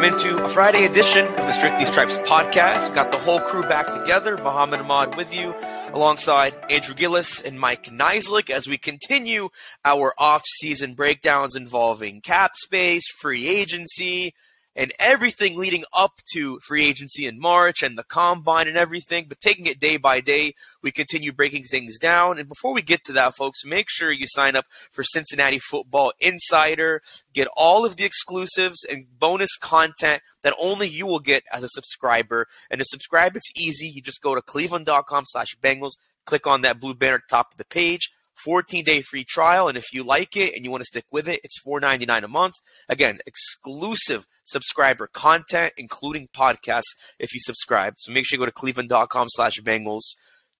Welcome into a Friday edition of the Strictly Stripes podcast. Got the whole crew back together. Muhammad Ahmad with you, alongside Andrew Gillis and Mike Niziolek as we continue our off-season breakdowns involving cap space, free agency, and everything leading up to free agency in March and the combine and everything, but taking it day by day, we continue breaking things down. And before we get to that, folks, make sure you sign up for Cincinnati Football Insider. Get all of the exclusives and bonus content that only you will get as a subscriber. And to subscribe, it's easy. You just go to cleveland.com slash Bengals, click on that blue banner at the top of the page 14 day free trial. And if you like it and you want to stick with it, it's $4.99 a month. Again, exclusive subscriber content, including podcasts if you subscribe. So make sure you go to cleveland.com slash Bengals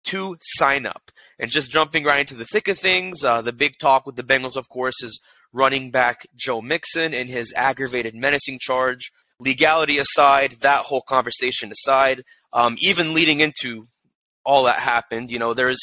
to sign up. And just jumping right into the thick of things, uh, the big talk with the Bengals, of course, is running back Joe Mixon and his aggravated menacing charge. Legality aside, that whole conversation aside, um, even leading into all that happened, you know, there's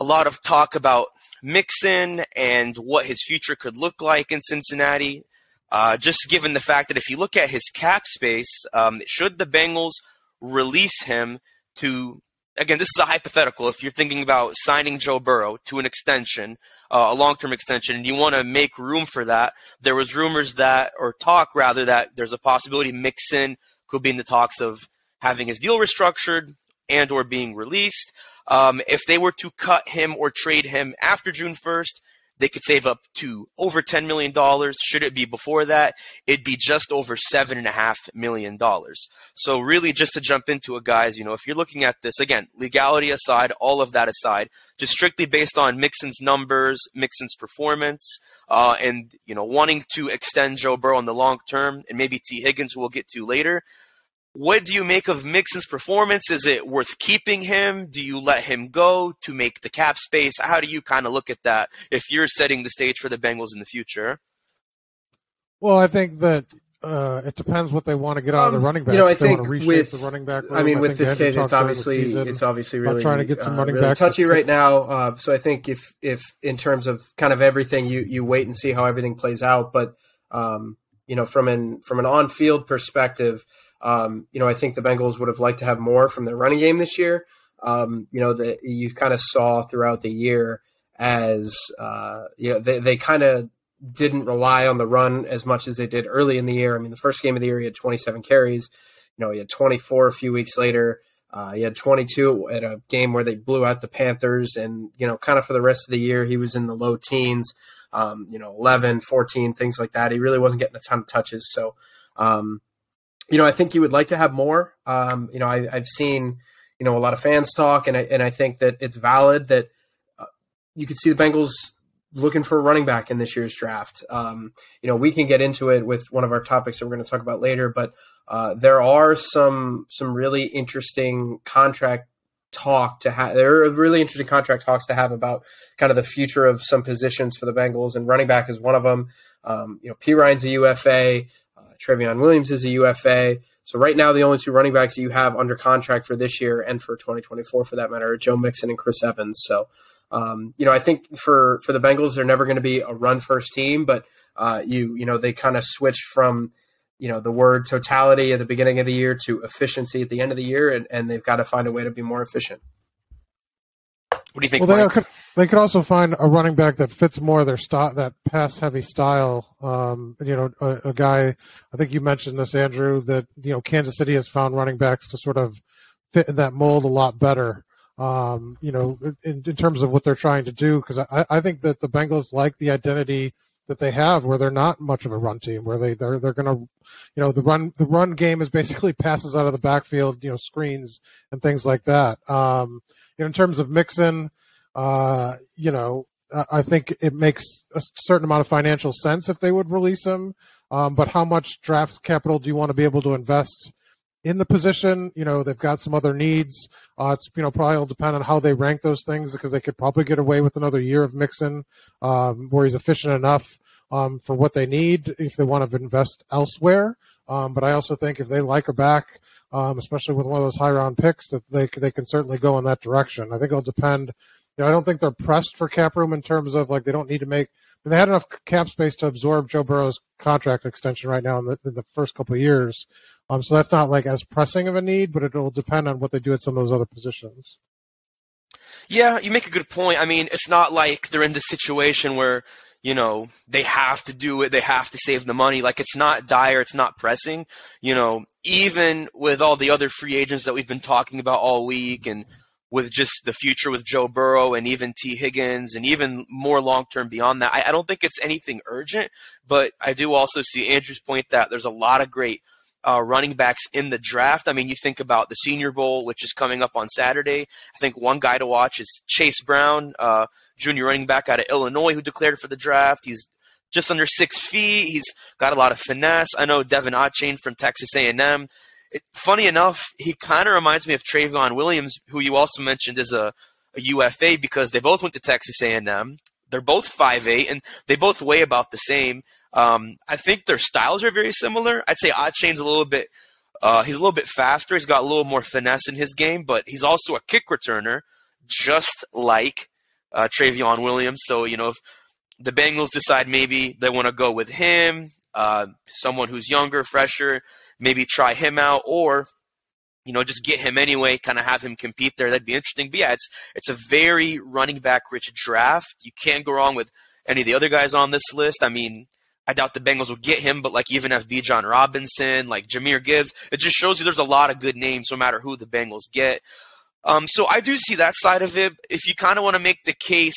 a lot of talk about Mixon and what his future could look like in Cincinnati. Uh, just given the fact that if you look at his cap space, um, should the Bengals release him to again, this is a hypothetical. If you're thinking about signing Joe Burrow to an extension, uh, a long-term extension, and you want to make room for that, there was rumors that, or talk rather, that there's a possibility Mixon could be in the talks of having his deal restructured and or being released. Um, if they were to cut him or trade him after June 1st, they could save up to over $10 million. Should it be before that, it'd be just over $7.5 million. So, really, just to jump into it, guys, you know, if you're looking at this, again, legality aside, all of that aside, just strictly based on Mixon's numbers, Mixon's performance, uh, and, you know, wanting to extend Joe Burrow in the long term, and maybe Tee Higgins, who we'll get to later, what do you make of Mixon's performance? Is it worth keeping him? Do you let him go to make the cap space? How do you kind of look at that if you're setting the stage for the Bengals in the future? Well, I think that uh, it depends what they want to get out of the um, running back. You know, I think with the running back. Room, I mean, with this case, it's obviously it's obviously really trying to get some uh, running really back touchy right now. Uh, so I think if if in terms of kind of everything, you you wait and see how everything plays out. But um, you know, from an from an on field perspective. Um, you know, I think the Bengals would have liked to have more from their running game this year. Um, you know, that you kind of saw throughout the year as uh, you know they, they kind of didn't rely on the run as much as they did early in the year. I mean, the first game of the year he had 27 carries. You know, he had 24 a few weeks later. Uh, he had 22 at a game where they blew out the Panthers, and you know, kind of for the rest of the year he was in the low teens. Um, you know, 11, 14, things like that. He really wasn't getting a ton of touches. So, um, you know, I think you would like to have more. Um, you know, I, have seen, you know, a lot of fans talk, and I, and I think that it's valid that uh, you could see the Bengals looking for a running back in this year's draft. Um, you know, we can get into it with one of our topics that we're going to talk about later, but uh, there are some some really interesting contract talk to have. There are really interesting contract talks to have about kind of the future of some positions for the Bengals, and running back is one of them. Um, you know, Perine's a UFA. Trayveon Williams is a UFA. So right now, the only two running backs that you have under contract for this year and for 2024, for that matter, are Joe Mixon and Chris Evans. So, um, you know, I think for for the Bengals, they're never going to be a run first team, but uh, you you know they kind of switched from you know the word totality at the beginning of the year to efficiency at the end of the year, and, and they've got to find a way to be more efficient. What do you think, well, Mike? They could also find a running back that fits more their style, that pass heavy style. Um, you know, a, a, guy. I think you mentioned this, Andrew. That you know, Kansas City has found running backs to sort of fit in that mold a lot better. Um, you know, in, in, terms of what they're trying to do, because I, I think that the Bengals like the identity that they have where they're not much of a run team where they they're they're going to you know the run the run game is basically passes out of the backfield you know screens and things like that um you know, in terms of Mixon uh you know I think it makes a certain amount of financial sense if they would release him um but how much draft capital do you want to be able to invest in the position. You know, they've got some other needs. Uh, it's you know probably will depend on how they rank those things because they could probably get away with another year of Mixon, um, where he's efficient enough um, for what they need if they want to invest elsewhere. Um, but I also think if they like a back, um, especially with one of those high round picks, that they they can certainly go in that direction. I think it'll depend. Know, I don't think they're pressed for cap room in terms of like they don't need to make. They had enough cap space to absorb Joe Burrow's contract extension right now in the, in the first couple of years. Um, so that's not like as pressing of a need, but it'll depend on what they do at some of those other positions. Yeah, you make a good point. I mean, it's not like they're in the situation where you know they have to do it, they have to save the money. Like it's not dire, it's not pressing. You know, even with all the other free agents that we've been talking about all week, and with just the future with Joe Burrow and even Tee Higgins, and even more long term beyond that, I, I don't think it's anything urgent. But I do also see Andrew's point that there's a lot of great uh, running backs in the draft. I mean, you think about the Senior Bowl, which is coming up on Saturday. I think one guy to watch is Chase Brown, uh, junior running back out of Illinois, who declared for the draft. He's just under six feet. He's got a lot of finesse. I know De'Von Achane from Texas A&M. It, funny enough, he kind of reminds me of Trayveon Williams, who you also mentioned is a, a UFA because they both went to Texas A&M. They're both five eight, and they both weigh about the same. Um, I think their styles are very similar. I'd say Achane's a little bit. Uh, he's a little bit faster. He's got a little more finesse in his game, but he's also a kick returner, just like uh, Trayveon Williams. So you know, if the Bengals decide maybe they want to go with him, uh, someone who's younger, fresher, maybe try him out, or you know, just get him anyway, kind of have him compete there. That'd be interesting. But yeah, it's it's a very running back rich draft. You can't go wrong with any of the other guys on this list. I mean, I doubt the Bengals will get him, but like even if Bijan Robinson, like Jahmyr Gibbs, it just shows you there's a lot of good names no matter who the Bengals get. Um, so I do see that side of it. If you kind of want to make the case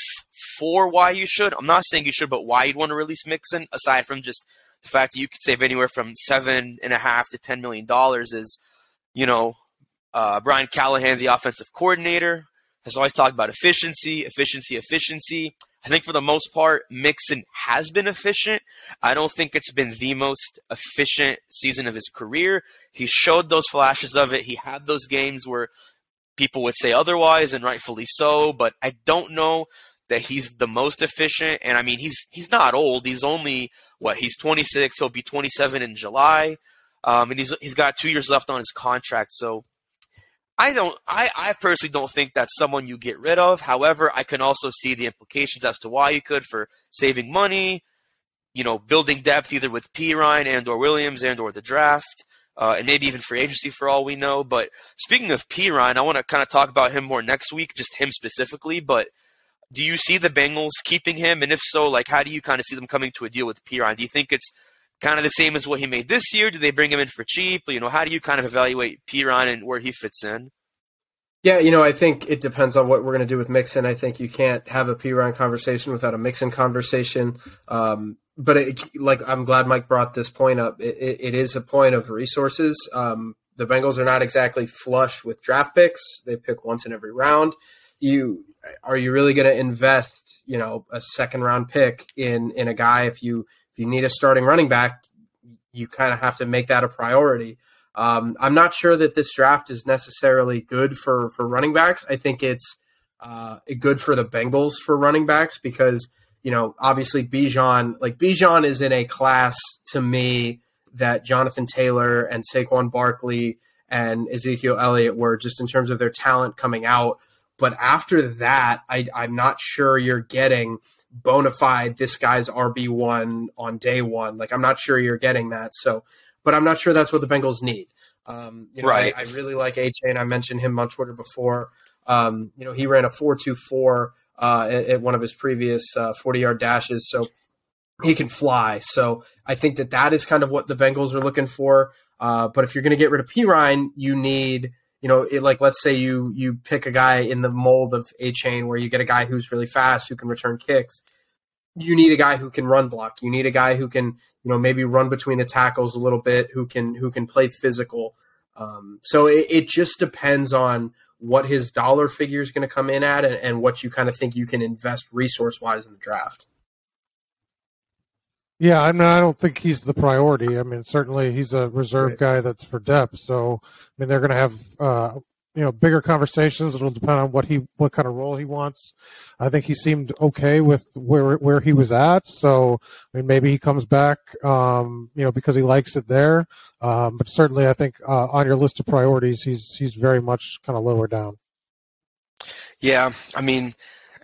for why you should, I'm not saying you should, but why you'd want to release Mixon, aside from just the fact that you could save anywhere from seven and a half to ten million dollars, is you know uh, Brian Callahan, the offensive coordinator, has always talked about efficiency, efficiency, efficiency. I think for the most part, Mixon has been efficient. I don't think it's been the most efficient season of his career. He showed those flashes of it. He had those games where people would say otherwise, and rightfully so. But I don't know that he's the most efficient. And I mean, he's he's not old. He's only what? He's 26. He'll be 27 in July, um, and he's he's got two years left on his contract. So I don't. I, I personally don't think that's someone you get rid of. However, I can also see the implications as to why you could for saving money, you know, building depth either with Perine and or Williams and or the draft, uh, and maybe even free agency for all we know. But speaking of Perine, I want to kind of talk about him more next week, just him specifically. But do you see the Bengals keeping him? And if so, like, how do you kind of see them coming to a deal with Perine? Do you think it's kind of the same as what he made this year? Do they bring him in for cheap? You know, how do you kind of evaluate Perine and where he fits in? Yeah, you know, I think it depends on what we're going to do with Mixon. I think you can't have a Perine conversation without a Mixon conversation. Um, but it, like, I'm glad Mike brought this point up. It, it, it is a point of resources. Um, the Bengals are not exactly flush with draft picks. They pick once in every round. You are you really going to invest, you know, a second round pick in in a guy if you if you need a starting running back, you kind of have to make that a priority. Um, I'm not sure that this draft is necessarily good for for running backs. I think it's uh, good for the Bengals for running backs because you know obviously Bijan like Bijan is in a class to me that Jonathan Taylor and Saquon Barkley and Ezekiel Elliott were just in terms of their talent coming out. But after that, I, I'm not sure you're getting bona fide this guy's RB one on day one. Like I'm not sure you're getting that. So, but I'm not sure that's what the Bengals need. Um, you know, right. I, I really like Achane. I mentioned him on Twitter before. Um, you know, he ran a four two four uh, at, at, one of his previous 40 yard dashes. So he can fly. So I think that that is kind of what the Bengals are looking for. Uh, but if you're going to get rid of Perine, you need, you know, it, like let's say you you pick a guy in the mold of Achane where you get a guy who's really fast who can return kicks. You need a guy who can run block. You need a guy who can, you know, maybe run between the tackles a little bit, who can who can play physical. Um, so it, it just depends on what his dollar figure is going to come in at and, and what you kind of think you can invest resource wise in the draft. Yeah, I mean, I don't think he's the priority. I mean, certainly he's a reserve right. guy that's for depth. So, I mean, they're going to have uh, you know bigger conversations. It'll depend on what he what kind of role he wants. I think he seemed okay with where where he was at. So, I mean, maybe he comes back, um, you know, because he likes it there. Um, but certainly, I think uh, on your list of priorities, he's he's very much kind of lower down. Yeah, I mean,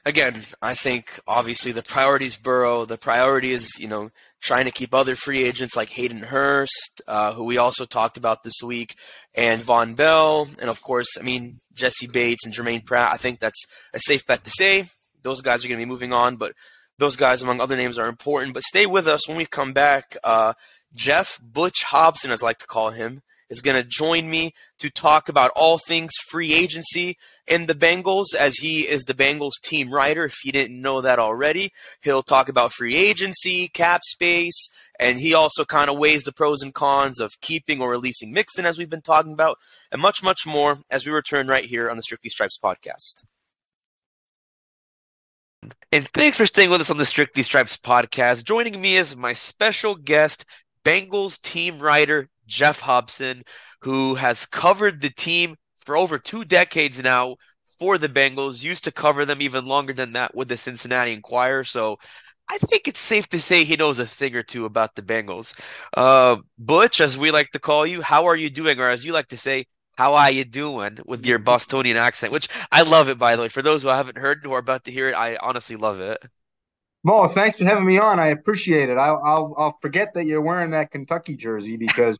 again, I think obviously the priority is Burrow. The priority is, you know, trying to keep other free agents like Hayden Hurst, uh, who we also talked about this week, and Vonn Bell, and of course, I mean Jessie Bates and Jermaine Pratt. I think that's a safe bet to say. Those guys are going to be moving on, but those guys, among other names, are important. But stay with us when we come back. Uh, Geoff Butch Hobson, as I like to call him, is going to join me to talk about all things free agency and the Bengals, as he is the Bengals team writer. If you didn't know that already, he'll talk about free agency, cap space, and he also kind of weighs the pros and cons of keeping or releasing Mixon, as we've been talking about, and much, much more as we return right here on the Strictly Stripes podcast. And thanks for staying with us on the Strictly Stripes podcast. Joining me is my special guest, Bengals team writer Geoff Hobson, who has covered the team for over two decades now for the Bengals, used to cover them even longer than that with the Cincinnati Enquirer. So I think it's safe to say he knows a thing or two about the Bengals. Uh, Butch, as we like to call you, how are you doing? Or as you like to say, how are you doing with your Bostonian accent? Which I love it, by the way. For those who haven't heard who are about to hear it, I honestly love it. Mo, thanks for having me on. I appreciate it. I'll, I'll, I'll forget that you're wearing that Kentucky jersey because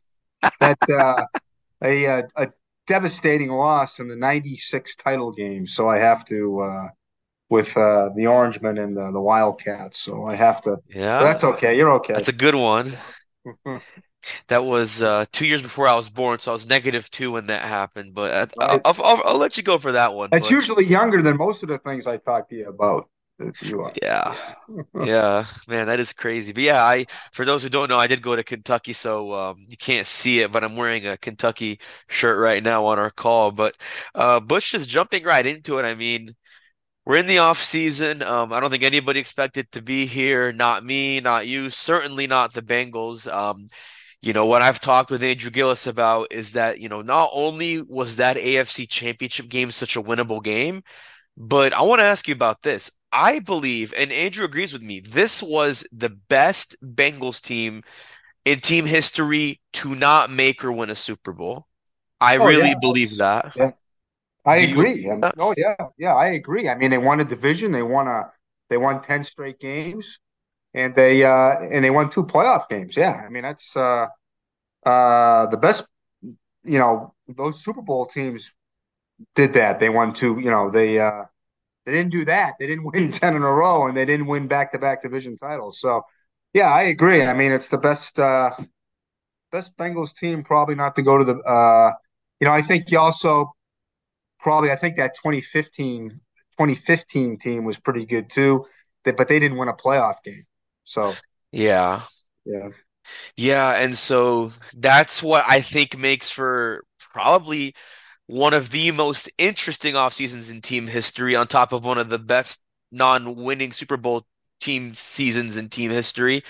that uh, a, a, a devastating loss in the '96 title game. So I have to uh, with uh, the Orangemen and the, the Wildcats. So I have to. Yeah, that's okay. You're okay. That's a good one. that was uh, two years before I was born, so I was negative two when that happened. But I, will I'll, I'll, let you go for that one. It's but... usually younger than most of the things I talk to you about. You are. Yeah. yeah. Man, that is crazy. But yeah, I for those who don't know, I did go to Kentucky, so um, you can't see it, but I'm wearing a Kentucky shirt right now on our call. But uh Butch is jumping right into it. I mean, we're in the off season. Um, I don't think anybody expected to be here. Not me, not you, certainly not the Bengals. Um, you know, what I've talked with Andrew Gillis about is that, you know, not only was that AFC championship game such a winnable game, but I want to ask you about this. I believe, and Andrew agrees with me, this was the best Bengals team in team history to not make or win a Super Bowl. I oh, really yeah. believe that. Yeah. I Do agree. You... oh yeah, yeah, I agree. I mean, they won a division. They won a they won ten straight games, and they uh and they won two playoff games. Yeah, I mean that's uh uh the best. You know, those Super Bowl teams did that. They won two. You know, they uh they didn't do that. They didn't win ten in a row, and they didn't win back to back division titles. So, yeah, I agree. I mean, it's the best uh, best Bengals team probably not to go to the. Uh, you know, I think you also probably I think that 2015 2015 team was pretty good too, but they didn't win a playoff game. So yeah, yeah, yeah, and so that's what I think makes for probably one of the most interesting off seasons in team history, on top of one of the best non-winning Super Bowl team seasons in team history.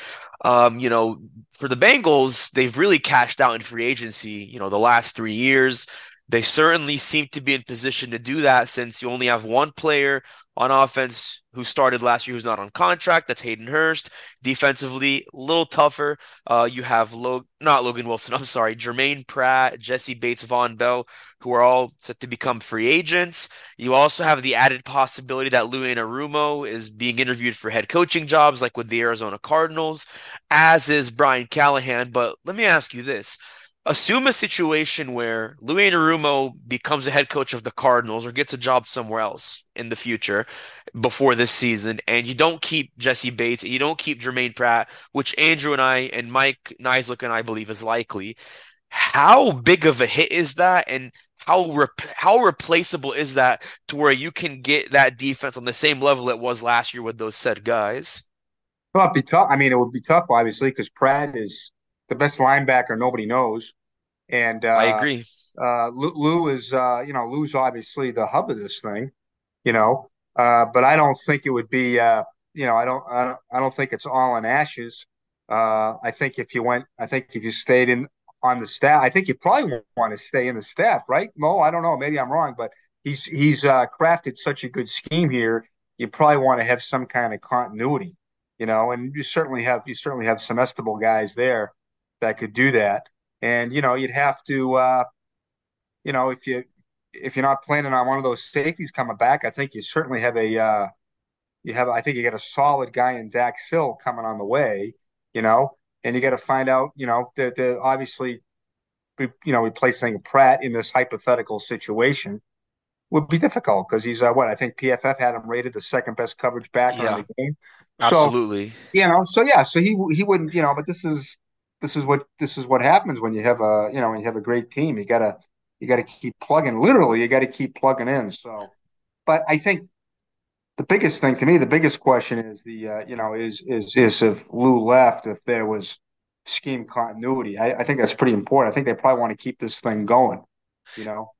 Um, you know, for the Bengals, they've really cashed out in free agency. You know, the last three years, they certainly seem to be in position to do that since you only have one player on offense who started last year who's not on contract. That's Hayden Hurst. Defensively, a little tougher. Uh, you have Log- not Logan Wilson. I'm sorry, Jermaine Pratt, Jessie Bates, Vonn Bell, who are all set to become free agents. You also have the added possibility that Lou Anarumo is being interviewed for head coaching jobs, like with the Arizona Cardinals, as is Brian Callahan. But let me ask you this. Assume a situation where Louis Anarumo becomes a head coach of the Cardinals or gets a job somewhere else in the future before this season, and you don't keep Jessie Bates and you don't keep Jermaine Pratt, which Andrew and I and Mike Niziolek and I believe is likely. How big of a hit is that, and how how replaceable is that to where you can get that defense on the same level it was last year with those said guys? Well, it'd be tough. I mean, it would be tough, obviously, because Pratt is the best linebacker nobody knows. And uh, I agree. Uh, Lou, Lou is, uh, you know, Lou's obviously the hub of this thing, you know. Uh, but I don't think it would be, uh, you know, I don't, I don't, I don't think it's all in ashes. Uh, I think if you went, I think if you stayed in on the staff, I think you probably want to stay in the staff, right, Mo? I don't know, maybe I'm wrong, but he's he's crafted such a good scheme here. You probably want to have some kind of continuity, you know, and you certainly have you certainly have some estimable guys there that could do that. And you know, you'd have to, uh, you know, if you if you're not planning on one of those safeties coming back, I think you certainly have a uh, you have I think you got a solid guy in Dax Hill coming on the way, you know, and you got to find out, you know, that the obviously, you know, replacing Pratt in this hypothetical situation would be difficult because he's uh, what I think PFF had him rated the second best coverage back yeah, on the game. So, absolutely. You know, so yeah, so he he wouldn't, you know, but this is this is what this is what happens when you have a you know when you have a great team. You gotta you gotta keep plugging. Literally, you got to keep plugging in. So, but I think the biggest thing to me, the biggest question is the uh, you know is is is if Lou left, if there was scheme continuity. I, I think that's pretty important. I think they probably want to keep this thing going. You know.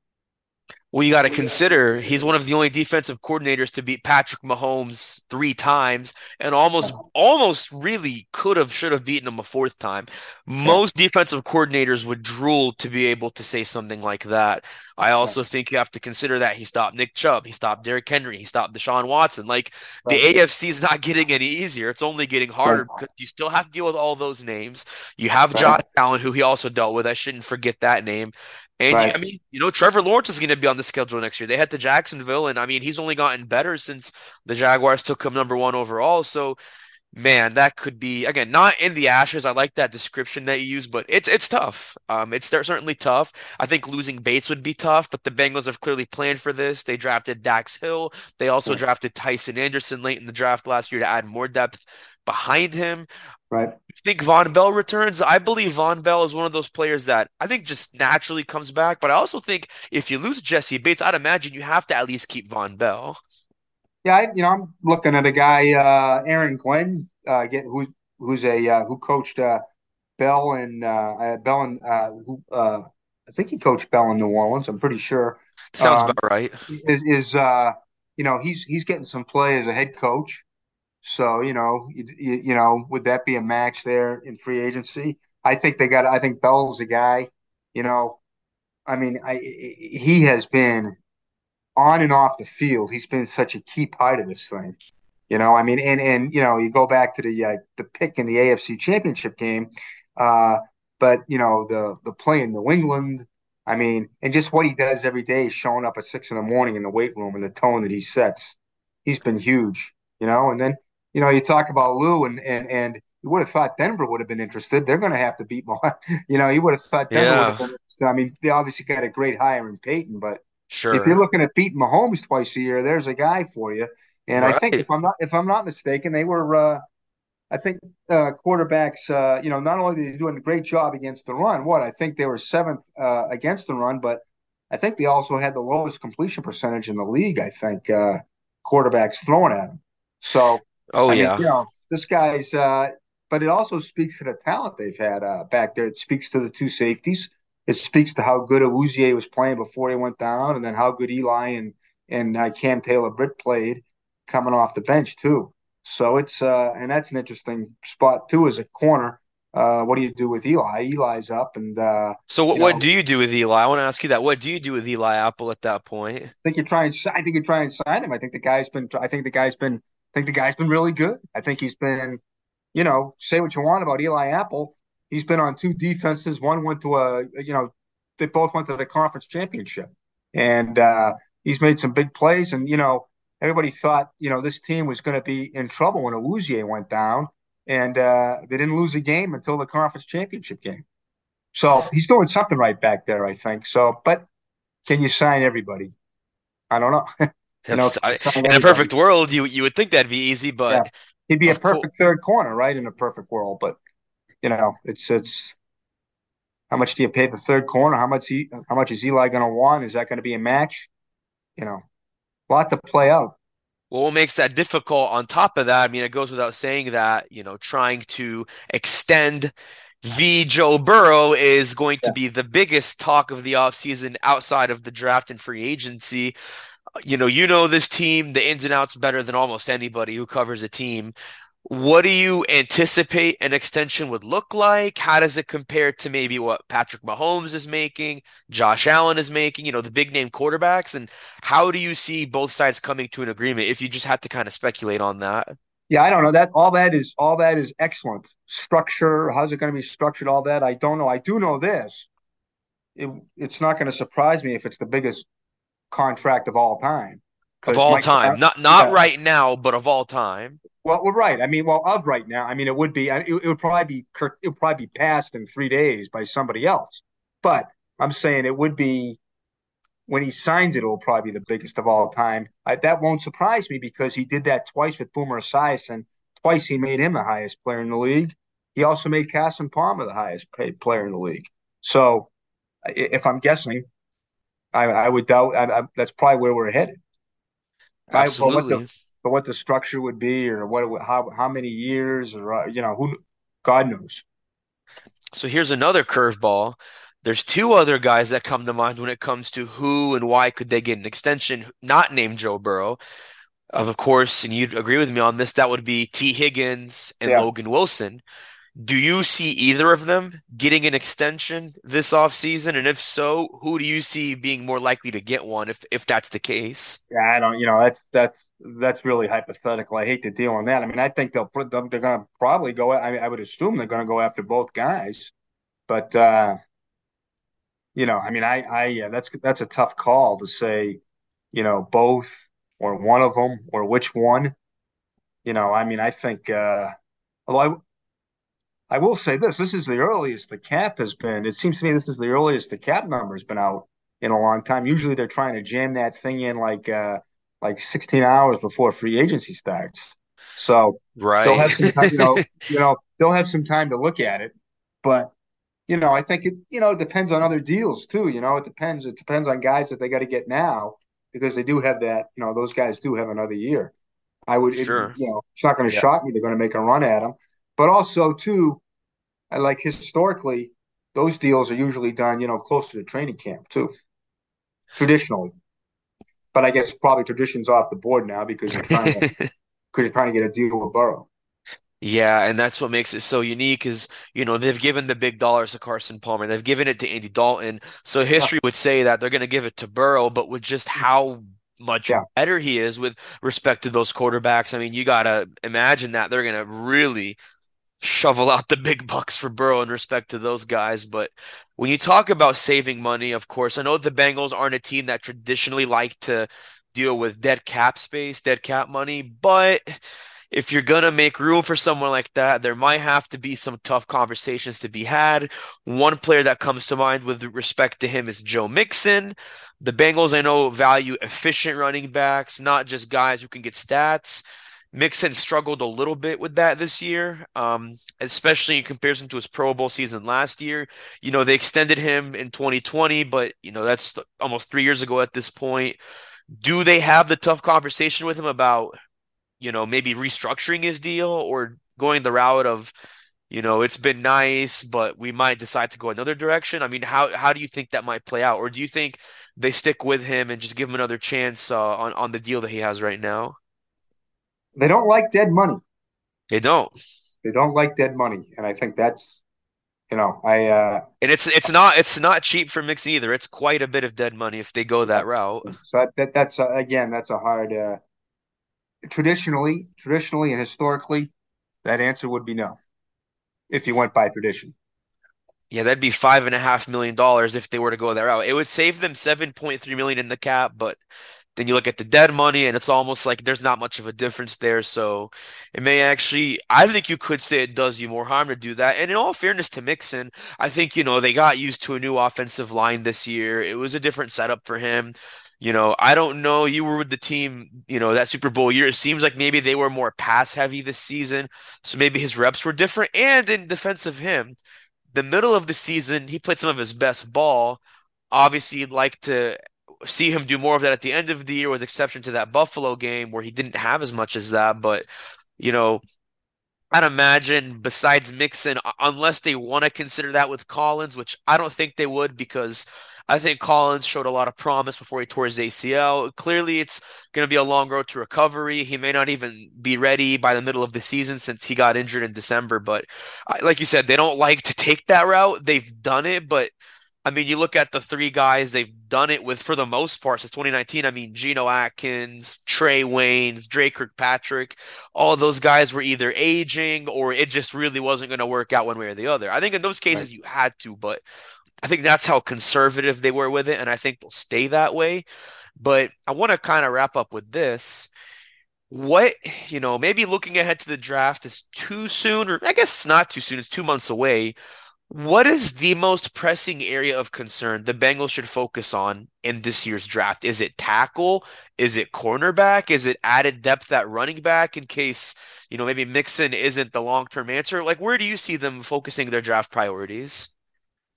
Well, you got to consider he's one of the only defensive coordinators to beat Patrick Mahomes three times, and almost, almost really could have, should have beaten him a fourth time. Most defensive coordinators would drool to be able to say something like that. I also think you have to consider that he stopped Nick Chubb, he stopped Derrick Henry, he stopped Deshaun Watson. Like the AFC is not getting any easier; it's only getting harder because you still have to deal with all those names. You have Josh Allen, who he also dealt with. I shouldn't forget that name. And right. I mean, you know, Trevor Lawrence is going to be on the schedule next year. They head to Jacksonville, and I mean, he's only gotten better since the Jaguars took him number one overall. So, man, that could be again not in the ashes. I like that description that you use, but it's it's tough. Um, it's certainly tough. I think losing Bates would be tough, but the Bengals have clearly planned for this. They drafted Dax Hill. They also drafted Tycen Anderson late in the draft last year to add more depth behind him. Right. You think Vonn Bell returns? I believe Vonn Bell is one of those players that I think just naturally comes back. But I also think if you lose Jessie Bates, I'd imagine you have to at least keep Vonn Bell. Yeah, I, you know, I'm looking at a guy, uh, Aaron Glenn, uh, get who's who's a uh, who coached uh, Bell and uh, uh Bell and uh, who uh, I think he coached Bell in New Orleans. I'm pretty sure. Sounds um, about right. Is, is uh, you know he's he's getting some play as a head coach. So you know, you, you, know, would that be a match there in free agency? I think they got. I think Bell's a guy. You know, I mean, I he has been on and off the field. He's been such a key part of this thing. You know, I mean, and and you know, you go back to the uh, the pick in the AFC Championship game, uh, but you know, the the play in New England. I mean, and just what he does every day, showing up at six in the morning in the weight room and the tone that he sets. He's been huge, you know. And then you know, you talk about Lou and and and you would have thought Denver would have been interested. They're going to have to beat more. you know, you would have thought Denver yeah. would have been interested. I mean, they obviously got a great hire in Peyton, but sure. if you're looking at beating Mahomes twice a year, there's a guy for you. And right. I think if I'm not if I'm not mistaken, they were. Uh, I think uh, quarterbacks, uh, you know, not only are they doing a great job against the run, what I think they were seventh uh, against the run, but I think they also had the lowest completion percentage in the league. I think uh, quarterbacks throwing at them. So Oh I yeah. Mean, you know, this guy's. Uh, but it also speaks to the talent they've had uh, back there. It speaks to the two safeties. It speaks to how good Awuzie was playing before he went down, and then how good Eli and and uh, Cam Taylor Britt played coming off the bench too. So it's uh, and that's an interesting spot too as a corner. Uh, what do you do with Eli? Eli's up, and uh, so what? What know, do you do with Eli? I want to ask you that. What do you do with Eli Apple at that point? I think you try and I think you try and sign him. I think the guy's been. I think the guy's been I think the guy's been really good. I think he's been, you know, say what you want about Eli Apple. He's been on two defenses. One went to a, you know, they both went to the conference championship, and uh, he's made some big plays. And you know, everybody thought, you know, this team was going to be in trouble when Awuzie went down, and uh, they didn't lose a game until the conference championship game. So he's doing something right back there, I think. So, but can you sign everybody? I don't know. you know I, in a perfect um, world, you you would think that'd be easy, but yeah. he'd be a perfect third corner, right? In a perfect world, but you know, it's it's how much do you pay the third corner? How much he, how much is Eli going to want? Is that going to be a match? You know, a lot to play out. Well, what makes that difficult on top of that? I mean, it goes without saying that, you know, trying to extend the Joe Burrow is going to be the biggest talk of the offseason outside of the draft and free agency. You know, you know this team, the ins and outs better than almost anybody who covers a team. What do you anticipate an extension would look like? How does it compare to maybe what Patrick Mahomes is making, Josh Allen is making, you know, the big name quarterbacks? And how do you see both sides coming to an agreement if you just had to kind of speculate on that? Yeah, I don't know. That all that is all that is excellent. Structure, how's it going to be structured, all that. I don't know. I do know this. It, it's not going to surprise me if it's the biggest contract of all time. Of all Mike time. not not yeah. right now, but of all time. Well, we're right. I mean, well, of right now. I mean, it would be. It, it would probably be. It would probably be passed in three days by somebody else. But I'm saying it would be when he signs it. It will probably be the biggest of all time. I, that won't surprise me because he did that twice with Boomer Esiason. Twice he made him the highest player in the league. He also made Carson Palmer the highest paid player in the league. So, if I'm guessing, I, I would doubt. I, that's probably where we're headed. Absolutely but what the structure would be or what how how many years or uh, you know who God knows. So here's another curveball. There's two other guys that come to mind when it comes to who and why could they get an extension not named Joe Burrow. Of course, and you'd agree with me on this, that would be Tee Higgins and yeah. Logan Wilson. Do you see either of them getting an extension this offseason? And if so, who do you see being more likely to get one if if that's the case? Yeah, I don't, you know, that's that's that's really hypothetical. I hate to deal on that. I mean, I think they'll put them. They're going to probably go. I, I would assume they're going to go after both guys, but uh, you know, I mean, I, I, yeah, that's that's a tough call to say, you know, both or one of them or which one. You know, I mean, I think. Uh, although I, will say this: this is the earliest the cap has been. It seems to me this is the earliest the cap number has been out in a long time. Usually, they're trying to jam that thing in like. Uh, like 16 hours before free agency starts. So right. they'll have some time, you know, you know, they'll have some time to look at it. But you know, I think it, you know, it depends on other deals too. You know, it depends. It depends on guys that they got to get now because they do have that. You know, those guys do have another year. I would, sure. It, you know, it's not going to yeah. shock me. They're going to make a run at them. But also too, like historically, those deals are usually done, you know, close to the training camp too. Traditionally, but I guess probably tradition's off the board now because you're trying to because you're trying to get a deal with Burrow. Yeah, and that's what makes it so unique is, you know, they've given the big dollars to Carson Palmer. They've given it to Andy Dalton. So history yeah. would say that they're going to give it to Burrow, but with just how much yeah. better he is with respect to those quarterbacks, I mean, you got to imagine that they're going to really shovel out the big bucks for Burrow in respect to those guys. But when you talk about saving money, of course, I know the Bengals aren't a team that traditionally like to deal with dead cap space, dead cap money, but if you're going to make room for someone like that, there might have to be some tough conversations to be had. One player that comes to mind with respect to him is Joe Mixon. The Bengals, I know, value efficient running backs, not just guys who can get stats. Mixon struggled a little bit with that this year, um, especially in comparison to his Pro Bowl season last year. You know, they extended him in 2020, but, you know, that's almost three years ago at this point. Do they have the tough conversation with him about, you know, maybe restructuring his deal or going the route of, you know, it's been nice, but we might decide to go another direction? I mean, how, how do you think that might play out? Or do you think they stick with him and just give him another chance uh, on, on the deal that he has right now? They don't like dead money. They don't. They don't like dead money, and I think that's you know I uh and it's it's not it's not cheap for Mix either. It's quite a bit of dead money if they go that route. So that, that that's a, again that's a hard. uh Traditionally, traditionally and historically, that answer would be no. If you went by tradition. Yeah, that'd be five and a half million dollars if they were to go that route. It would save them seven point three million in the cap, but then you look at the dead money, and it's almost like there's not much of a difference there. So it may actually, I think you could say it does you more harm to do that. And in all fairness to Mixon, I think, you know, they got used to a new offensive line this year. It was a different setup for him. You know, I don't know. You were with the team, you know, that Super Bowl year. It seems like maybe they were more pass heavy this season. So maybe his reps were different. And in defense of him, the middle of the season, he played some of his best ball. Obviously, you'd like to see him do more of that at the end of the year, with exception to that Buffalo game where he didn't have as much as that. But you know, I'd imagine besides Mixon, unless they want to consider that with Collins, which I don't think they would because I think Collins showed a lot of promise before he tore his ACL. Clearly, it's going to be a long road to recovery. He may not even be ready by the middle of the season since he got injured in December. But like you said, they don't like to take that route. They've done it, but I mean, you look at the three guys they've done it with for the most part since 2019. I mean, Geno Atkins, Trae Waynes, Dre Kirkpatrick, all those guys were either aging or it just really wasn't going to work out one way or the other. I think in those cases right. you had to, but I think that's how conservative they were with it, and I think they'll stay that way. But I want to kind of wrap up with this. What, you know, maybe looking ahead to the draft is too soon, or I guess not too soon, it's two months away. What is the most pressing area of concern the Bengals should focus on in this year's draft? Is it tackle? Is it cornerback? Is it added depth at running back in case, you know, maybe Mixon isn't the long term answer? Like, where do you see them focusing their draft priorities?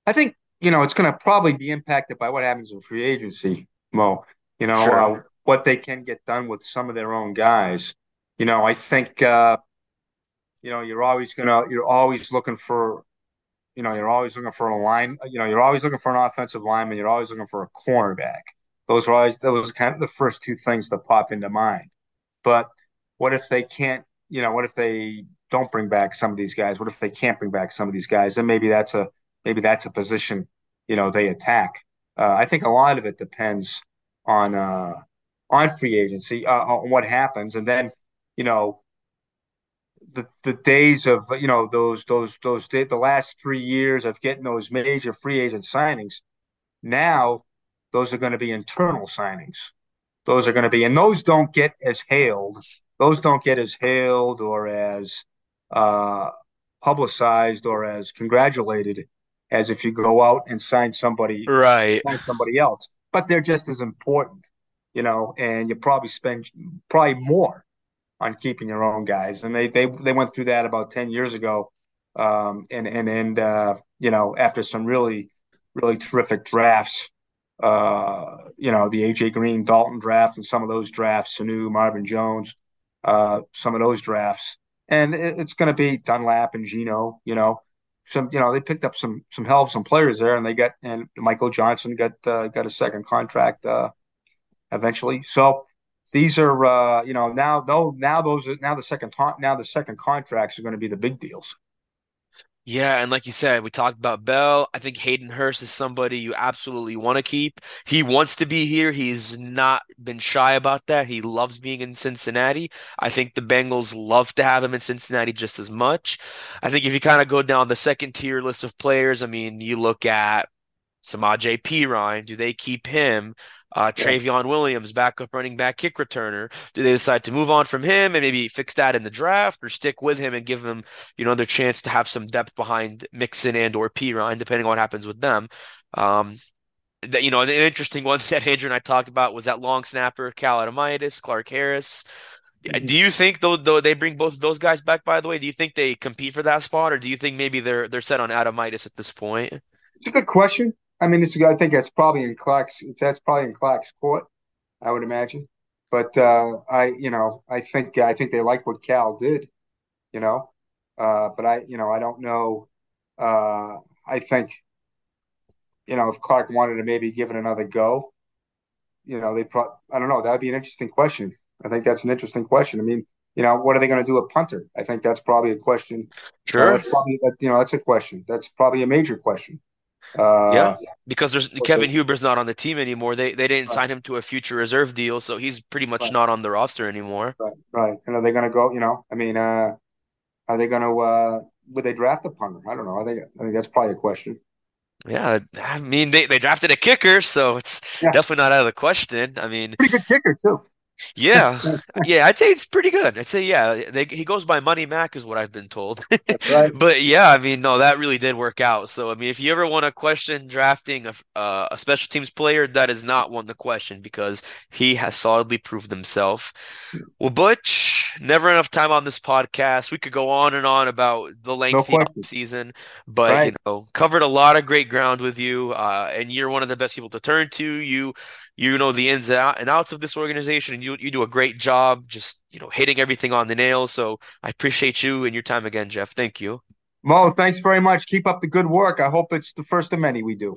I think, you know, it's going to probably be impacted by what happens in free agency, Mo. You know, sure. uh, what they can get done with some of their own guys. You know, I think, uh, you know, you're always going to, you're always looking for, you know, you're always looking for a line. You know, you're always looking for an offensive lineman. You're always looking for a cornerback. Those are always those are kind of the first two things that pop into mind. But what if they can't? You know, what if they don't bring back some of these guys? What if they can't bring back some of these guys? Then maybe that's a maybe that's a position you know they attack. Uh, I think a lot of it depends on uh, on free agency, uh, on what happens, and then you know the the days of you know those those those the last three years of getting those major free agent signings. Now those are going to be internal signings. Those are going to be, and those don't get as hailed. Those don't get as hailed or as uh, publicized or as congratulated as if you go out and sign somebody, right? Sign somebody else, but they're just as important, you know. And you probably spend probably more on keeping your own guys. And they they they went through that about ten years ago, um, and and and uh, you know after some really really terrific drafts, uh, you know the AJ Green Dalton draft and some of those drafts, Sanu Marvin Jones, uh, some of those drafts, and it, it's going to be Dunlap and Geno, you know. Some, you know, they picked up some some hell of some players there, and they got and Michael Johnson got uh, got a second contract uh, eventually. So these are uh, you know now though now those now the second now the second contracts are going to be the big deals. Yeah, and like you said, we talked about Bell. I think Hayden Hurst is somebody you absolutely want to keep. He wants to be here. He's not been shy about that. He loves being in Cincinnati. I think the Bengals love to have him in Cincinnati just as much. I think if you kind of go down the second tier list of players, I mean, you look at Samaje Perine. Do they keep him? Uh, Trayveon Williams, backup running back, kick returner. Do they decide to move on from him and maybe fix that in the draft, or stick with him and give him, you know, their chance to have some depth behind Mixon and or Perine, depending on what happens with them. Um, that you know, an interesting one that Andrew and I talked about was that long snapper, Cal Adomitis, Clark Harris. Mm-hmm. Do you think though, though they bring both of those guys back? By the way, do you think they compete for that spot, or do you think maybe they're they're set on Adomitis at this point? It's a good question. I mean, it's I think that's probably in Clark's. That's probably in Clark's court, I would imagine. But uh, I, you know, I think I think they like what Cal did, you know. Uh, but I, you know, I don't know. Uh, I think, you know, if Clark wanted to maybe give it another go, you know, they probably. I don't know. That would be an interesting question. I think that's an interesting question. I mean, you know, what are they going to do at punter? I think that's probably a question. Sure. Uh, probably, you know, that's a question. That's probably a major question. Uh, yeah, because there's Kevin Huber's not on the team anymore. They they didn't right. sign him to a future reserve deal, so he's pretty much right. not on the roster anymore. Right, right. And are they going to go? You know, I mean, uh, are they going to? Uh, would they draft a punter? I don't know. I think I think that's probably a question. Yeah, I mean they, they drafted a kicker, so it's yeah. definitely not out of the question. I mean, pretty good kicker too. Yeah, yeah, I'd say it's pretty good. I'd say yeah, they, he goes by Money Mac is what I've been told. Right. but yeah, I mean, no, that really did work out. So I mean, if you ever want to question drafting a, uh, a special teams player, that is not one to question because he has solidly proved himself. Well, Butch, never enough time on this podcast. We could go on and on about the lengthy no season, but right. you know, covered a lot of great ground with you, uh, and you're one of the best people to turn to. You you know the ins and outs of this organization, and you you do a great job just you know hitting everything on the nail. So I appreciate you and your time again, Geoff. Thank you. Mo, thanks very much. Keep up the good work. I hope it's the first of many we do.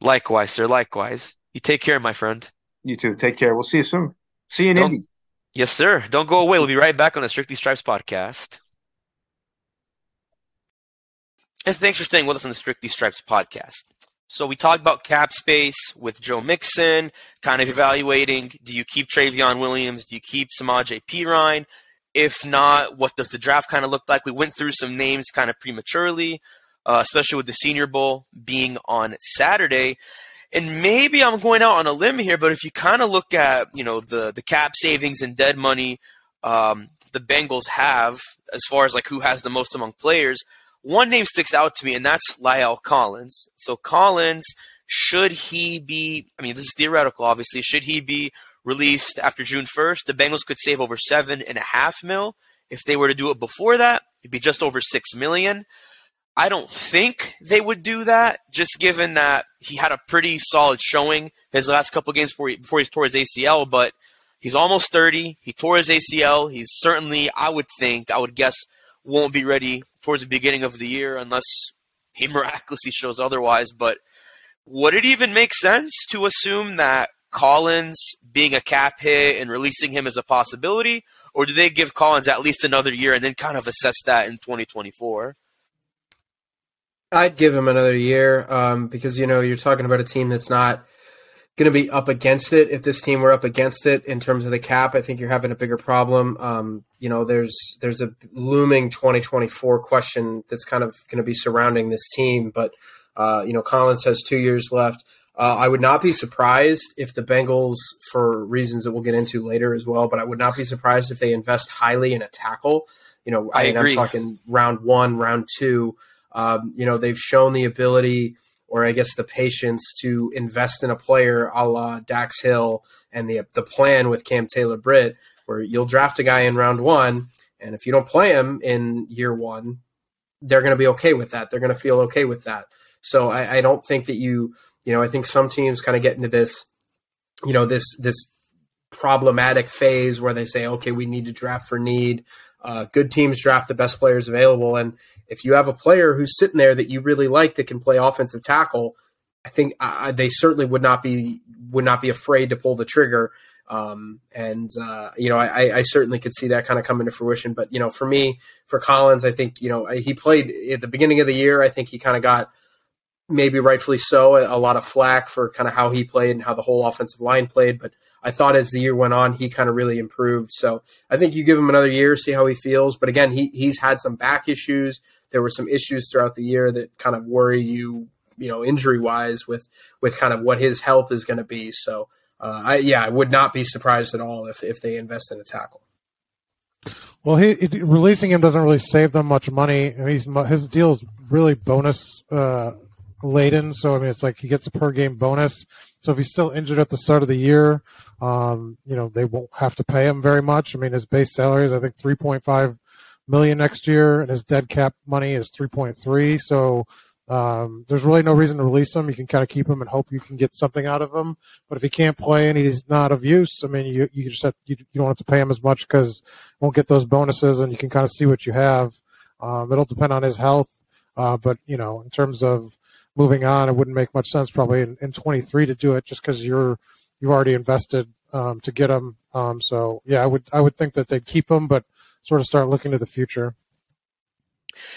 Likewise, sir. Likewise. You take care, my friend. You too. Take care. We'll see you soon. See you in Indy. Yes, sir. Don't go away. We'll be right back on the Strictly Stripes podcast. And thanks for staying with us on the Strictly Stripes podcast. So we talked about cap space with Joe Mixon, kind of evaluating do you keep Trayveon Williams? Do you keep Samaj P. Ryan? If not, what does the draft kind of look like? We went through some names kind of prematurely, uh, especially with the Senior Bowl being on Saturday. And maybe I'm going out on a limb here, but if you kind of look at you know the the cap savings and dead money um, the Bengals have as far as like who has the most among players, one name sticks out to me, and that's La'el Collins. So Collins, should he be? I mean, this is theoretical, obviously. Should he be released after June 1st? The Bengals could save over seven and a half mil. If they were to do it before that, it'd be just over six million. I don't think they would do that, just given that he had a pretty solid showing his last couple games before he, before he tore his ACL. But he's almost 30. He tore his ACL. He's certainly, I would think, I would guess, won't be ready towards the beginning of the year unless he miraculously shows otherwise. But would it even make sense to assume that Collins being a cap hit and releasing him is a possibility? Or do they give Collins at least another year and then kind of assess that in 2024? I'd give him another year um, because, you know, you're talking about a team that's not – going to be up against it. If this team were up against it in terms of the cap, I think you're having a bigger problem. Um, you know, there's there's a looming 2024 question that's kind of going to be surrounding this team. But uh, you know, Collins has two years left. Uh, I would not be surprised if the Bengals, for reasons that we'll get into later as well, but I would not be surprised if they invest highly in a tackle. You know, I, I mean, I'm talking round one, round two. Um, you know, they've shown the ability or I guess the patience to invest in a player a la Dax Hill and the the plan with Cam Taylor Britt, where you'll draft a guy in round one, and if you don't play him in year one, they're going to be okay with that. They're going to feel okay with that. So I, I don't think that you, you know, I think some teams kind of get into this, you know, this this problematic phase where they say, okay, we need to draft for need. Uh, good teams draft the best players available, and if you have a player who's sitting there that you really like that can play offensive tackle, I think they certainly would not be would not be afraid to pull the trigger. Um, and uh, you know, I, I, certainly could see that kind of coming to fruition. But you know, for me, for Collins, I think you know he played at the beginning of the year. I think he kind of got maybe rightfully so a, lot of flack for kind of how he played and how the whole offensive line played. But I thought as the year went on, he kind of really improved. So I think you give him another year, see how he feels. But again, he he's had some back issues there were some issues throughout the year that kind of worry you, you know, injury wise with with kind of what his health is going to be. So, uh, I yeah, I would not be surprised at all if if they invest in a tackle. Well, he releasing him doesn't really save them much money. I mean, his deal is really bonus uh, laden, so I mean, it's like he gets a per game bonus. So if he's still injured at the start of the year, um, you know, they won't have to pay him very much. I mean, his base salary is I think three point five million next year, and his dead cap money is 3.3. So um, there's really no reason to release him. You can kind of keep him and hope you can get something out of him. But if he can't play and he's not of use, I mean, you you just have, you, you don't have to pay him as much because won't get those bonuses, and you can kind of see what you have. Um, it'll depend on his health, uh, but you know, in terms of moving on, it wouldn't make much sense probably in, in 23 to do it just because you're you've already invested um, to get them. Um, so yeah, I would I would think that they'd keep them, but sort of start looking to the future.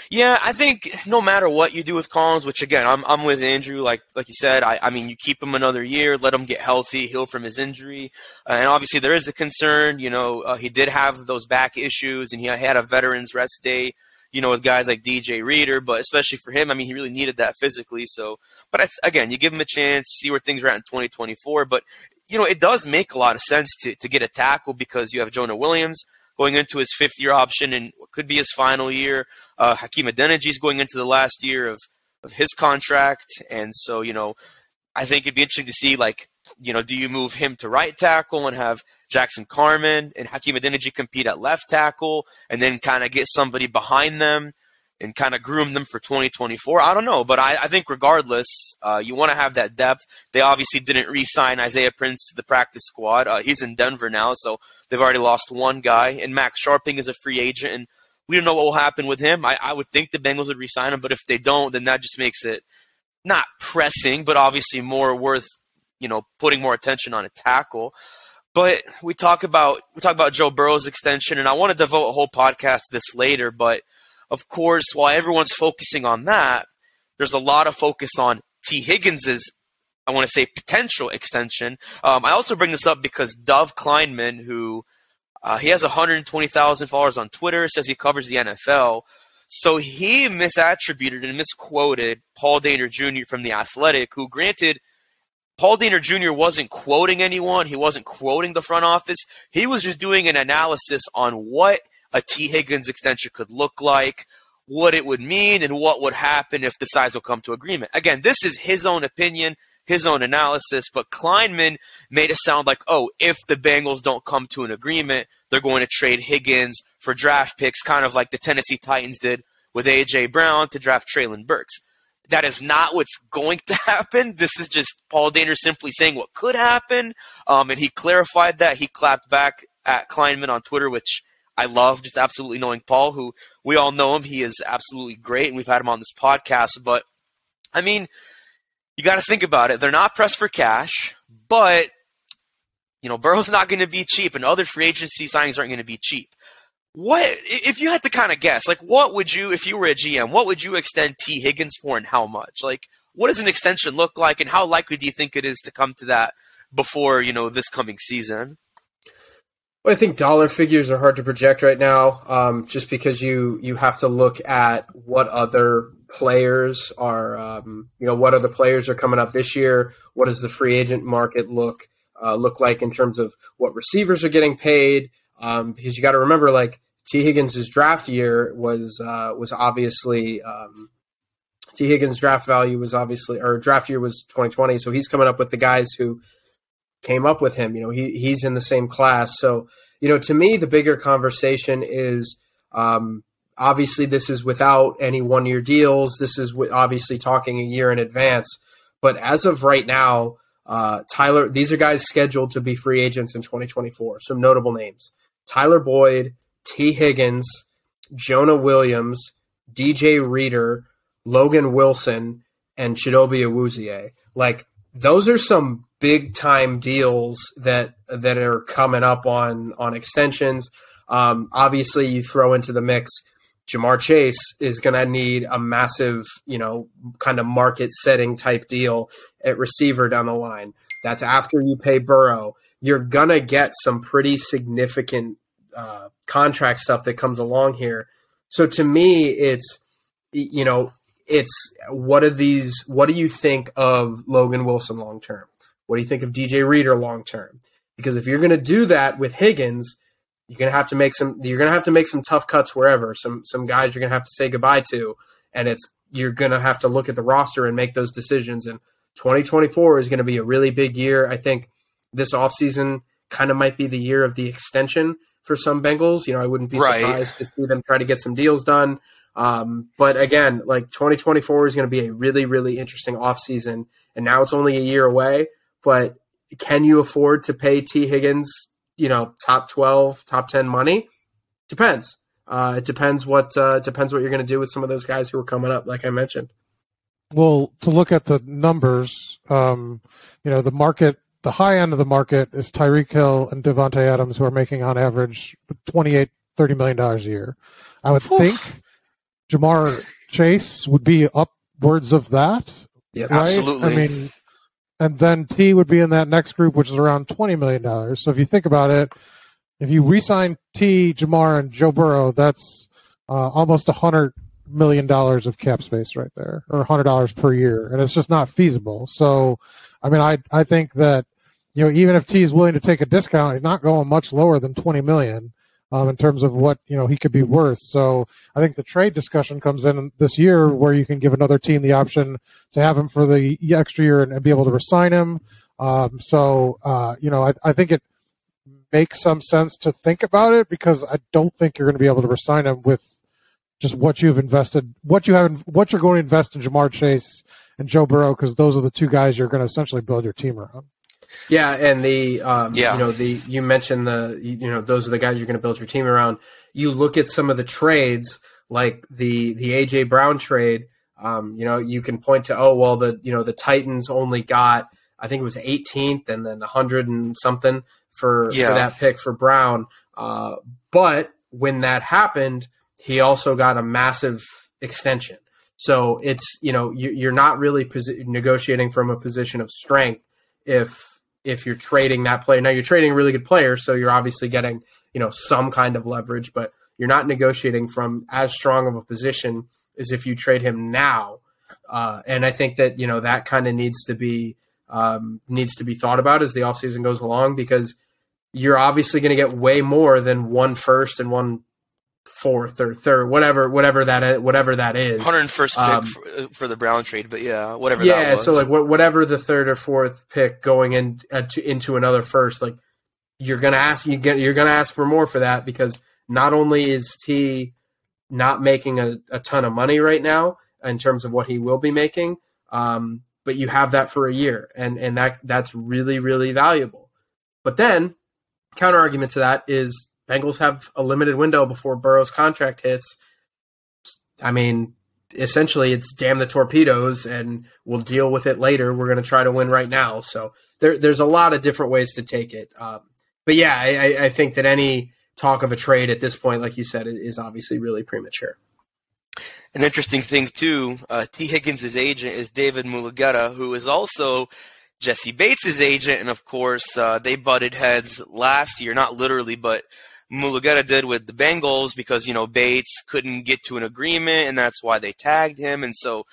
Yeah, I think no matter what you do with Collins, which again, I'm I'm with Andrew. Like like you said, I I mean, you keep him another year, let him get healthy, heal from his injury, uh, and obviously there is a concern. You know, uh, he did have those back issues, and he had a veterans rest day. You know, with guys like DJ Reader, but especially for him, I mean, he really needed that physically. So, but again, you give him a chance, see where things are at in 2024. But, you know, it does make a lot of sense to, to get a tackle because you have Jonah Williams going into his fifth year option and could be his final year. Uh, Hakeem Adeniji is going into the last year of, of his contract. And so, you know, I think it'd be interesting to see, like, you know, do you move him to right tackle and have Jackson Carman and Hakeem Adeniji compete at left tackle and then kind of get somebody behind them and kind of groom them for 2024? I don't know, but I, I think regardless, uh, you want to have that depth. They obviously didn't re-sign Isaiah Prince to the practice squad. Uh, he's in Denver now, so they've already lost one guy. And Max Scharping is a free agent, and we don't know what will happen with him. I, I would think the Bengals would re-sign him, but if they don't, then that just makes it not pressing, but obviously more worth you know putting more attention on a tackle. But we talk about we talk about Joe Burrow's extension, and I want to devote a whole podcast to this later. But of course, while everyone's focusing on that, there's a lot of focus on Tee Higgins's I want to say potential extension. Um, I also bring this up because Dov Kleiman, who uh, he has 120,000 followers on Twitter, says he covers the NFL. So he misattributed and misquoted Paul Dehner Jr. from The Athletic, who, granted, Paul Dehner Jr. wasn't quoting anyone. He wasn't quoting the front office. He was just doing an analysis on what a Tee Higgins extension could look like, what it would mean, and what would happen if the sides will come to agreement. Again, this is his own opinion, his own analysis, but Kleiman made it sound like, oh, if the Bengals don't come to an agreement, they're going to trade Higgins for draft picks, kind of like the Tennessee Titans did with A.J. Brown to draft Treylon Burks. That is not what's going to happen. This is just Paul Dehner simply saying what could happen. Um, and he clarified that. He clapped back at Kleiman on Twitter, which I love, just absolutely knowing Paul, who we all know him. He is absolutely great, and we've had him on this podcast. But, I mean, you got to think about it. They're not pressed for cash, but, you know, Burrow's not going to be cheap, and other free agency signings aren't going to be cheap. What if you had to kind of guess? Like, what would you, if you were a GM, what would you extend Tee Higgins for, and how much? Like, what does an extension look like, and how likely do you think it is to come to that before you know this coming season? Well, I think dollar figures are hard to project right now, um, just because you you have to look at what other players are, um, you know, what other players are coming up this year. What does the free agent market look uh, look like in terms of what receivers are getting paid? Um, because you got to remember, like Tee Higgins' draft year was uh, was obviously um, Tee Higgins' draft value was obviously or draft year was 2020, so he's coming up with the guys who came up with him. You know, he he's in the same class, so you know, to me, the bigger conversation is. Um, obviously, this is without any one year deals. This is obviously talking a year in advance. But as of right now, uh, Tyler, these are guys scheduled to be free agents in 2024. Some notable names Tyler Boyd, Tee Higgins, Jonah Williams, DJ Reader, Logan Wilson, and Chidobe Awuzie. Like those are some big time deals that that are coming up on on extensions. Um, obviously, you throw into the mix. Ja'Marr Chase is going to need a massive, you know, kind of market setting type deal at receiver down the line. That's after you pay Burrow you're gonna get some pretty significant uh, contract stuff that comes along here. So to me, it's you know, it's what are these? What do you think of Logan Wilson long term? What do you think of DJ Reader long term? Because if you're gonna do that with Higgins, you're gonna have to make some. You're gonna have to make some tough cuts wherever. Some some guys you're gonna have to say goodbye to, and it's you're gonna have to look at the roster and make those decisions. And 2024 is going to be a really big year. I think this offseason kind of might be the year of the extension for some Bengals. You know, I wouldn't be right. surprised to see them try to get some deals done. Um, but again, like 2024 is going to be a really, really interesting offseason. And now it's only a year away. But can you afford to pay Tee Higgins, you know, top 12, top 10 money? Depends. Uh, it depends what uh, depends what you're going to do with some of those guys who are coming up, like I mentioned. Well, to look at the numbers, um, you know, the market the high end of the market is Tyreek Hill and Davante Adams, who are making on average 28 $30 million a year. I would Oof. think Ja'Marr Chase would be upwards of that. Yeah, right? absolutely. I mean, and then Tee would be in that next group, which is around $20 million. So if you think about it, if you re-sign Tee, Ja'Marr, and Joe Burrow, that's uh, almost a hundred million dollars of cap space right there, or hundred dollars per year, and it's just not feasible. So, I mean, I I think that you know even if Tee is willing to take a discount, he's not going much lower than twenty million. Um, in terms of what you know he could be worth, so I think the trade discussion comes in this year where you can give another team the option to have him for the extra year and, and be able to resign him. Um, so uh, you know, I, I think it makes some sense to think about it because I don't think you're going to be able to resign him with just what you've invested, what you have, what you're going to invest in Ja'Marr Chase and Joe Burrow, because those are the two guys you're going to essentially build your team around. Yeah, and the um, yeah. you know the you mentioned the you know those are the guys you're going to build your team around. You look at some of the trades like the the AJ Brown trade. Um, you know you can point to oh well the you know the Titans only got I think it was 18th and then 100 and something for, yeah. for that pick for Brown. Uh, but when that happened, he also got a massive extension. So it's you know you, are not really posi- negotiating from a position of strength if if you're trading that player. Now you're trading a really good player, so you're obviously getting you know some kind of leverage, but you're not negotiating from as strong of a position as if you trade him now. Uh, and I think that you know that kind of needs to be um, needs to be thought about as the offseason goes along because you're obviously going to get way more than one first and one fourth or third, whatever, whatever that is, whatever that is. 101st pick um, for, uh, for, the Brown trade, but yeah, whatever. Yeah, so like whatever the third or fourth pick going in uh, to, into another first, like you're gonna ask you get you're gonna ask for more for that because not only is Tee not making a, a ton of money right now in terms of what he will be making, um, but you have that for a year, and and that that's really really valuable. But then counter argument to that is Bengals have a limited window before Burrow's contract hits. I mean, essentially, it's damn the torpedoes, and we'll deal with it later. We're going to try to win right now. So there, there's a lot of different ways to take it. Um, but yeah, I, I, think that any talk of a trade at this point, like you said, is obviously really premature. An interesting thing too, uh, Tee Higgins' agent is David Mulugheta, who is also Jessie Bates' agent, and of course, uh, they butted heads last year, not literally, but Mulugheta did with the Bengals because, you know, Bates couldn't get to an agreement, and that's why they tagged him. And so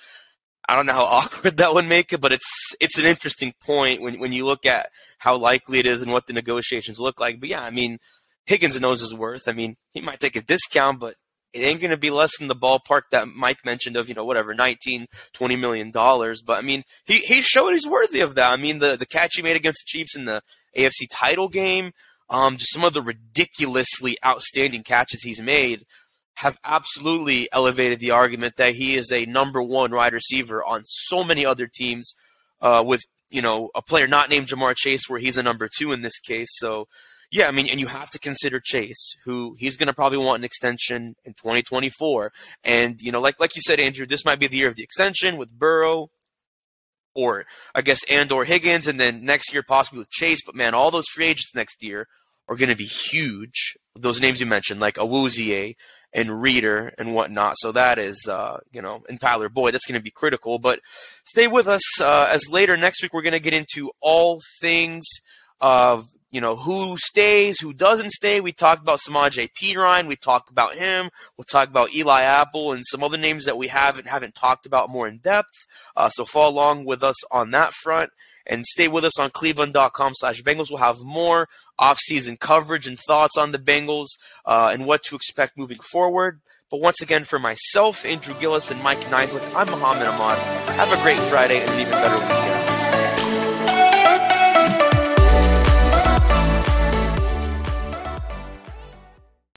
I don't know how awkward that would make it, but it's it's an interesting point when, when you look at how likely it is and what the negotiations look like. But yeah, I mean, Higgins knows his worth. I mean, he might take a discount, but it ain't going to be less than the ballpark that Mike mentioned of, you know, whatever, 19, 20 million dollars. But I mean, he, he showed he's worthy of that. I mean, the, the catch he made against the Chiefs in the AFC title game, um, just some of the ridiculously outstanding catches he's made have absolutely elevated the argument that he is a number one wide receiver on so many other teams, uh, with, you know, a player not named Ja'Marr Chase where he's a number two in this case. So, yeah, I mean, and you have to consider Chase, who he's going to probably want an extension in 2024. And, you know, like, like you said, Andrew, this might be the year of the extension with Burrow or I guess and or Higgins, and then next year possibly with Chase. But man, all those free agents next year are going to be huge. Those names you mentioned, like Awuzie and Reader and whatnot. So that is, uh, you know, and Tyler Boyd, that's going to be critical. But stay with us uh, as later next week we're going to get into all things of you know, who stays, who doesn't stay. We talked about Samaj P. Ryan. We talked about him. We'll talk about Eli Apple and some other names that we haven't haven't talked about more in depth. Uh, so follow along with us on that front and stay with us on cleveland.com slash Bengals. We'll have more off-season coverage and thoughts on the Bengals uh, and what to expect moving forward. But once again, for myself, Andrew Gillis, and Mike Niziolek, I'm Muhammad Ahmad. Have a great Friday and an even better weekend.